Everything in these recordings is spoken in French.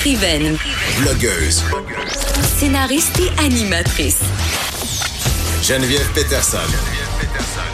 Écrivaine, Blogueuse. scénariste et animatrice. Geneviève Peterson.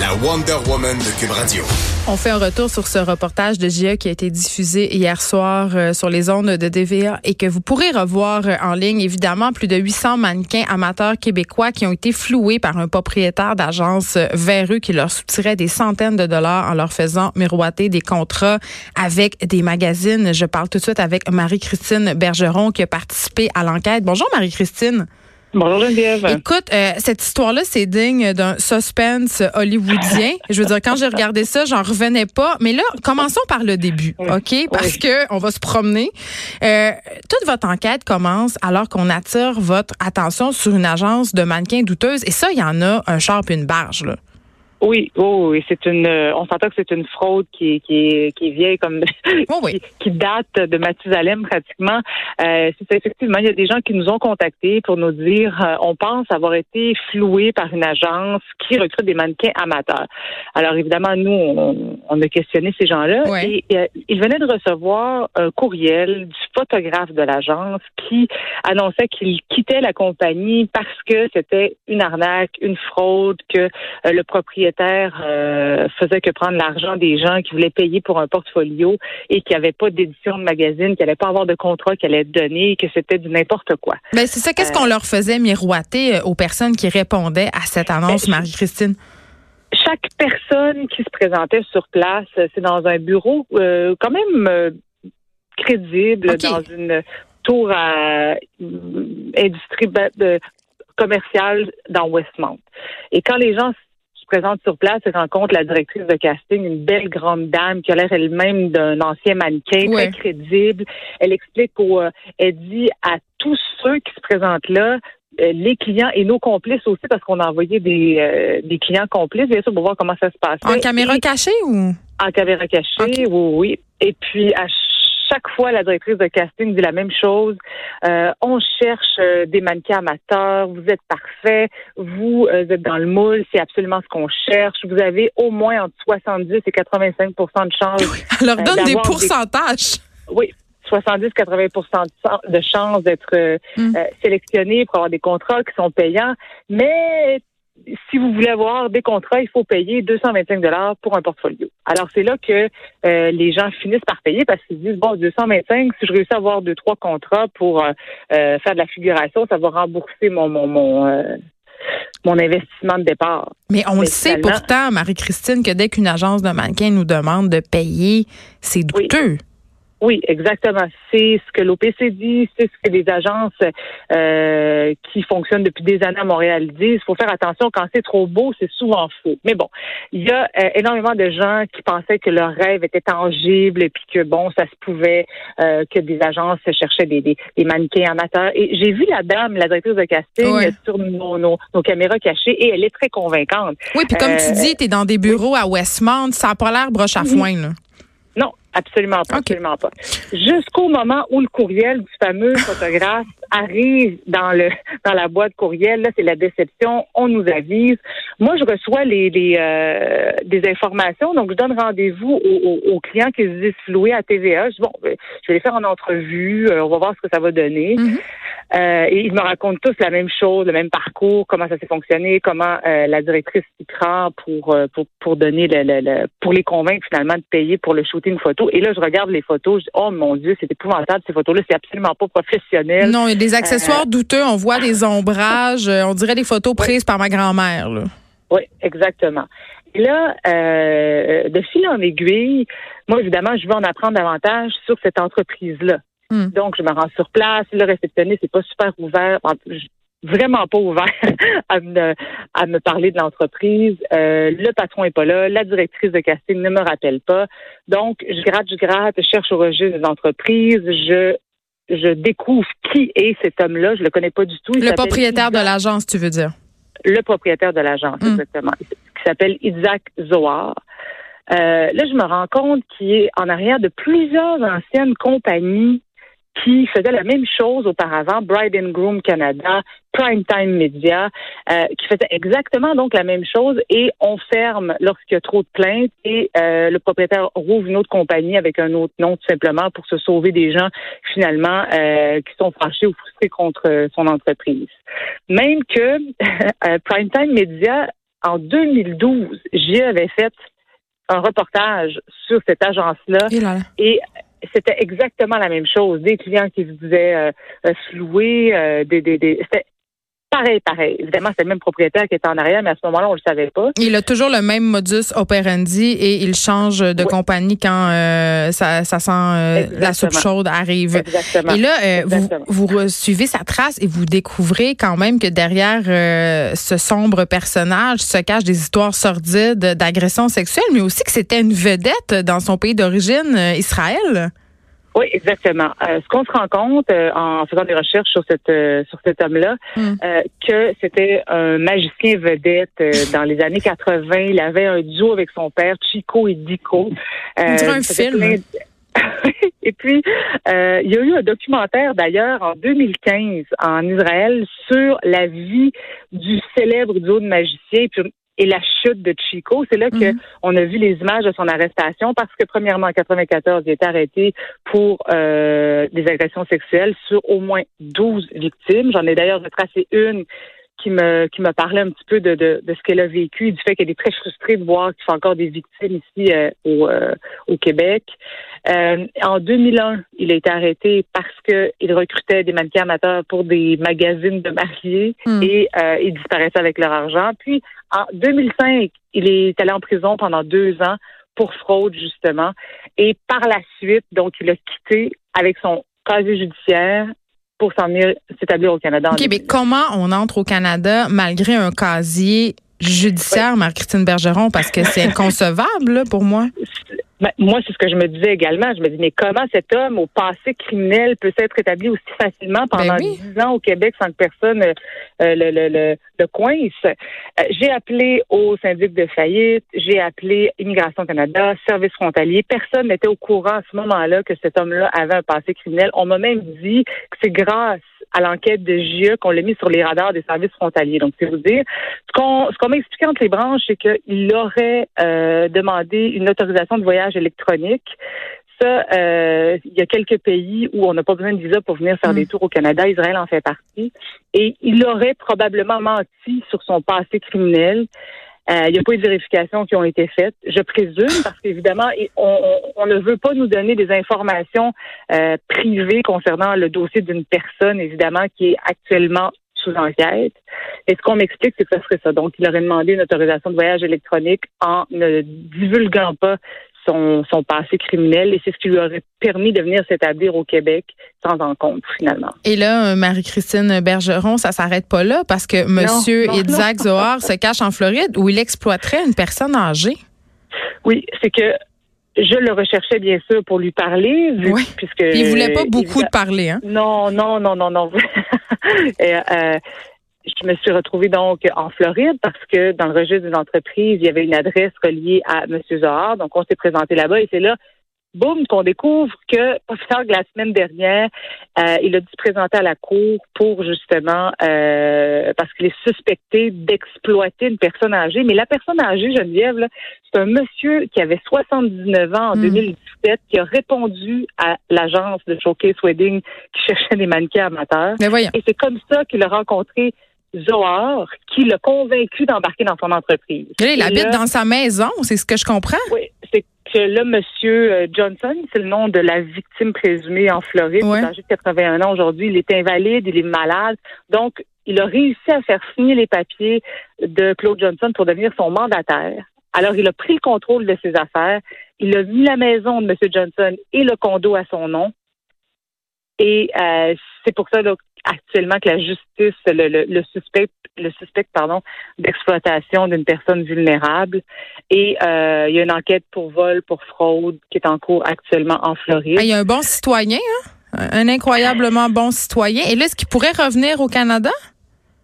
La Wonder Woman de Cube Radio. On fait un retour sur ce reportage de GIA qui a été diffusé hier soir euh, sur les ondes de DVA et que vous pourrez revoir euh, en ligne. Évidemment, plus de 800 mannequins amateurs québécois qui ont été floués par un propriétaire d'agence véreux qui leur soutirait des centaines de dollars en leur faisant miroiter des contrats avec des magazines. Je parle tout de suite avec Marie-Christine Bergeron qui a participé à l'enquête. Bonjour Marie-Christine. Bonjour Geneviève. Écoute, euh, cette histoire-là, c'est digne d'un suspense hollywoodien. Je veux dire, quand j'ai regardé ça, j'en revenais pas. Mais là, commençons par le début, OK? Parce que on va se promener. Euh, toute votre enquête commence alors qu'on attire votre attention sur une agence de mannequins douteuses. Et ça, il y en a un char puis une barge, là. Oui, oh, oui, c'est une. euh, on s'entend que c'est une fraude qui qui qui est vieille comme Oh oui. qui, qui date de Mathusalem pratiquement. Euh, c'est effectivement, il y a des gens qui nous ont contactés pour nous dire euh, on pense avoir été floués par une agence qui recrute des mannequins amateurs. Alors évidemment, nous, on, on a questionné ces gens-là Ouais. et euh, ils venaient de recevoir un courriel du photographe de l'agence qui annonçait qu'il quittait la compagnie parce que c'était une arnaque, une fraude, que euh, le propriétaire euh, faisait que prendre l'argent des gens qui voulaient payer pour un portfolio et qui n'avaient pas d'édition de magazine, qui n'allaient pas avoir de contrat qui allait être donné, que c'était du n'importe quoi. Ben, c'est ça. Qu'est-ce qu'on leur faisait miroiter euh, aux personnes qui répondaient à cette annonce, Ben, Marie-Christine? Chaque personne qui se présentait sur place, euh, c'est dans un bureau euh, quand même euh, crédible, dans une tour à euh, industrie de- commerciale dans Westmount. Et quand les gens se présentent sur place et rencontrent la directrice de casting, une belle grande dame qui a l'air elle-même d'un ancien mannequin, Ouais. très crédible. Elle explique au, euh, elle dit à tous ceux qui se présentent là, euh, les clients et nos complices aussi, parce qu'on a envoyé des, euh, des clients complices, bien sûr, pour voir comment ça se passe. En caméra cachée ou? En caméra cachée, oui, oui. Et puis, à chaque fois, la directrice de casting dit la même chose. Euh, on cherche euh, des mannequins amateurs. Vous êtes parfaits. Vous euh, êtes dans le moule. C'est absolument ce qu'on cherche. Vous avez au moins entre 70 et 85 de chance. Elle leur Euh, donne des d'avoir des- pourcentages. Oui. 70-80 de de chances d'être euh, Mm. euh, sélectionné pour avoir des contrats qui sont payants. Mais si vous voulez avoir des contrats, il faut payer 225 dollars pour un portfolio. Alors c'est là que euh, les gens finissent par payer parce qu'ils se disent bon 225 si je réussis à avoir deux trois contrats pour euh, euh, faire de la figuration, ça va rembourser mon mon mon euh, mon investissement de départ. Mais on Mais le sait pourtant, Marie-Christine, que dès qu'une agence de mannequins nous demande de payer, c'est douteux. Oui, exactement. C'est ce que l'OPC dit, c'est ce que les agences euh, qui fonctionnent depuis des années à Montréal disent. Il faut faire attention, quand c'est trop beau, c'est souvent faux. Mais bon, il y a euh, énormément de gens qui pensaient que leur rêve était tangible et puis que, bon, ça se pouvait, euh, que des agences cherchaient des, des, des mannequins amateurs. Et j'ai vu la dame, la directrice de casting, sur nos, nos, nos caméras cachées et elle est très convaincante. Oui, puis comme tu Euh, dis, tu es dans des bureaux à Westmount, ça n'a pas l'air broche à foin. Là. Absolument pas, absolument pas. Jusqu'au moment où le courriel du fameux photographe arrive dans le dans la boîte courriel, là c'est la déception. On nous avise. Moi, je reçois les, les euh, des informations, donc je donne rendez-vous aux, aux- aux clients qui se disent floués à TVA. Je dis bon, ben, je vais les faire en entrevue. euh, on va voir ce que ça va donner. Mhm. Euh, et ils me racontent tous la même chose, le même parcours, comment ça s'est fonctionné, comment euh, la directrice s'y prend pour, euh, pour pour donner le, le- le- pour les convaincre finalement de payer pour le shooter une photo. Et là, je regarde les photos, je dis oh mon dieu, c'est épouvantable ces photos-là, c'est absolument pas professionnel. Non, y des accessoires douteux, on voit des ombrages, euh, on dirait des photos prises par ma grand-mère. Oui, exactement. Et là, euh, de fil en aiguille, moi, évidemment, je veux en apprendre davantage sur cette entreprise-là. Hmm. Donc, je me rends sur place. Le réceptionniste n'est pas super ouvert. Vraiment pas ouvert à me, à me parler de l'entreprise. Euh, le patron est pas là. La directrice de casting ne me rappelle pas. Donc, je gratte, je gratte, je cherche au registre des entreprises. Je je découvre qui est cet homme-là. Je le connais pas du tout. le propriétaire de l'agence, tu veux dire? Le propriétaire de l'agence, mm. exactement. Qui s'appelle Isaac Zohar. Euh, là, je me rends compte qu'il est en arrière de plusieurs anciennes compagnies qui faisaient la même chose auparavant, Bride and Groom Canada, Primetime Media, euh, qui faisaient exactement donc la même chose. Et on ferme lorsqu'il y a trop de plaintes. Et euh, le propriétaire rouvre une autre compagnie avec un autre nom tout simplement pour se sauver des gens finalement euh, qui sont fâchés ou frustrés contre son entreprise. Même que Primetime Media en 2012, j'y avais fait un reportage sur cette agence-là. Et c'était exactement la même chose. Des clients qui se disaient euh, euh flouer, euh, des, des, des c'était pareil, pareil. Évidemment, c'est le même propriétaire qui était en arrière, mais à ce moment-là, on le savait pas. Il a toujours le même modus operandi et il change de compagnie quand euh, ça, ça sent euh, la soupe chaude arrive. Exactement. Et là, euh, vous, vous suivez sa trace et vous découvrez quand même que derrière ce sombre personnage se cachent des histoires sordides d'agressions sexuelles, mais aussi que c'était une vedette dans son pays d'origine, Israël. Oui, exactement. Euh, ce qu'on se rend compte euh, en faisant des recherches sur cette euh, sur cet homme-là, hmm. que c'était un magicien vedette dans les années 80. Il avait un duo avec son père, Chico et Dico. On dirait un film. et puis, il y a eu un documentaire d'ailleurs en 2015 en Israël sur la vie du célèbre duo de magiciens. Puis et la chute de Chico. C'est là que mhm. on a vu les images de son arrestation parce que premièrement en 94, il été arrêté pour euh, des agressions sexuelles sur au moins 12 victimes. J'en ai d'ailleurs retracé une qui me qui me parlait un petit peu de, de, de ce qu'elle a vécu et du fait qu'elle est très frustrée de voir qu'il y a encore des victimes ici euh, au, euh, au Québec. Euh, en 2001, il a été arrêté parce qu'il recrutait des mannequins amateurs pour des magazines de mariés hmm. et il disparaissait avec leur argent. Puis en 2005, il est allé en prison pendant deux ans pour fraude justement et par la suite, donc il a quitté avec son casier judiciaire pour s'en s'établir au Canada. OK, mais comment on entre au Canada malgré un casier judiciaire, Marie-Christine Bergeron, parce que c'est inconcevable pour moi? Ben, moi, c'est ce que je me disais également. Je me dis, mais comment cet homme au passé criminel peut s'être établi aussi facilement ben pendant dix ans au Québec sans que personne euh, le, le, le, le, coince? Euh, j'ai appelé au syndic de faillite, j'ai appelé Immigration Canada, service frontalier. Personne n'était au courant à ce moment-là que cet homme-là avait un passé criminel. On m'a même dit que c'est grâce à l'enquête de GIE qu'on l'a mis sur les radars des services frontaliers. Donc, c'est vous dire. Ce qu'on ce qu'on m'a expliqué entre les branches, c'est qu'il aurait euh, demandé une autorisation de voyage électronique. Ça, euh, il y a quelques pays où on n'a pas besoin de visa pour venir faire des mm. tours au Canada. Israël en fait partie. Et il aurait probablement menti sur son passé criminel. Euh, il n'y a pas eu de vérifications qui ont été faites, je présume, parce qu'évidemment, on, ne veut pas nous donner des informations euh, privées concernant le dossier d'une personne, évidemment, qui est actuellement sous enquête. Et ce qu'on m'explique, c'est que ce serait ça. Donc, il aurait demandé une autorisation de voyage électronique en ne divulguant pas son, son passé criminel et c'est ce qui lui aurait permis de venir s'établir au Québec sans en compte finalement. Et là, euh, Marie-Christine Bergeron, ça s'arrête pas là parce que Monsieur Isaac Zohar se cache en Floride où il exploiterait une personne âgée. Oui, c'est que je le recherchais bien sûr pour lui parler, oui. puisque il voulait pas beaucoup de parler, hein Non, non, non, non, non. et, euh, je me suis retrouvée donc en Floride parce que dans le registre d'une entreprise, il y avait une adresse reliée à M. Zohar. Donc, on s'est présenté là-bas et c'est là, boum, qu'on découvre que, tard que la semaine dernière, euh, il a dû se présenter à la cour pour justement, euh, parce qu'il est suspecté d'exploiter une personne âgée. Mais la personne âgée, Geneviève, c'est un monsieur qui avait 79 ans en 2017 hmm. qui a répondu à l'agence de Showcase Wedding qui cherchait des mannequins amateurs. Mais Et c'est comme ça qu'il a rencontré Zohar qui l'a convaincu d'embarquer dans son entreprise. il habite dans sa maison, c'est ce que je comprends. Oui, c'est que là, Monsieur euh, Johnson, c'est le nom de la victime présumée en Floride, il est âgé de 81 ans aujourd'hui, il est invalide, il est malade. Donc, il a réussi à faire signer les papiers de Claude Johnson pour devenir son mandataire. Alors, il a pris le contrôle de ses affaires. Il a mis la maison de M. Johnson et le condo à son nom. Et euh, c'est pour ça actuellement que la justice, le, suspect, le suspect pardon, d'exploitation d'une personne vulnérable. Et euh, il y a une enquête pour vol, pour fraude qui est en cours actuellement en Floride. il y a un bon citoyen, hein? Un incroyablement bon citoyen. Et là, est-ce qu'il pourrait revenir au Canada?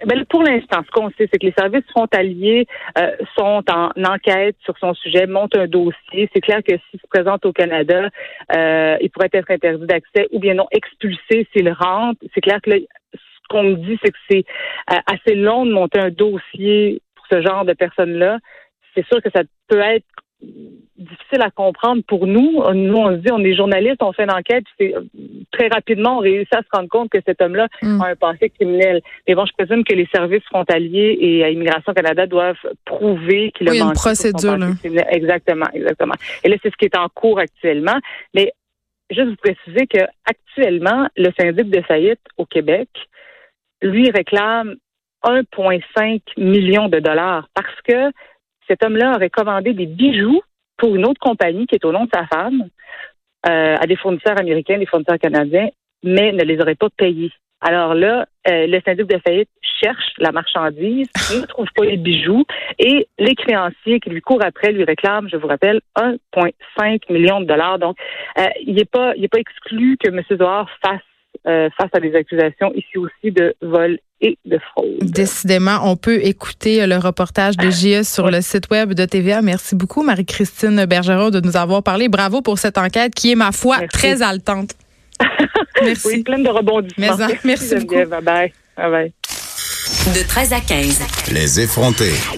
Ben, pour l'instant, ce qu'on sait, c'est que les services frontaliers euh, sont en enquête sur son sujet, montent un dossier. C'est clair que s'il se présente au Canada, euh, il pourrait être interdit d'accès ou bien non expulsé s'il rentre. C'est clair que ce qu'on me dit, c'est que c'est euh, assez long de monter un dossier pour ce genre de personnes-là. C'est sûr que ça peut être difficile à comprendre pour nous. Nous, on se dit, on est journalistes, on fait une enquête, c'est très rapidement, on réussit à se rendre compte que cet homme-là Mm. a un passé criminel. Mais bon, je présume que les services frontaliers et à Immigration Canada doivent prouver qu'il a Oui, une menti son procédure, passé là. Exactement, exactement. Et là, c'est ce qui est en cours actuellement. Mais juste vous préciser que actuellement, le syndic de faillite au Québec, lui réclame 1,5 million de dollars parce que cet homme-là aurait commandé des bijoux pour une autre compagnie qui est au nom de sa femme euh, à des fournisseurs américains, des fournisseurs canadiens, mais ne les aurait pas payés. Alors là, euh, le syndic de faillite cherche la marchandise, ne trouve pas les bijoux et les créanciers qui lui courent après lui réclament, je vous rappelle, 1,5 million de dollars. Donc, euh, il n'est pas, il est pas exclu que M. Zohar fasse euh, face à des accusations ici aussi de vol et de fraude. Décidément, on peut écouter le reportage de JE sur le site web de TVA. Merci beaucoup, Marie-Christine Bergeron, de nous avoir parlé. Bravo pour cette enquête qui est, ma foi, Merci. très haletante. Merci. Oui, pleine de rebondissements. Merci. Bye bye. Bye bye. De 13 à 15. Les effrontés.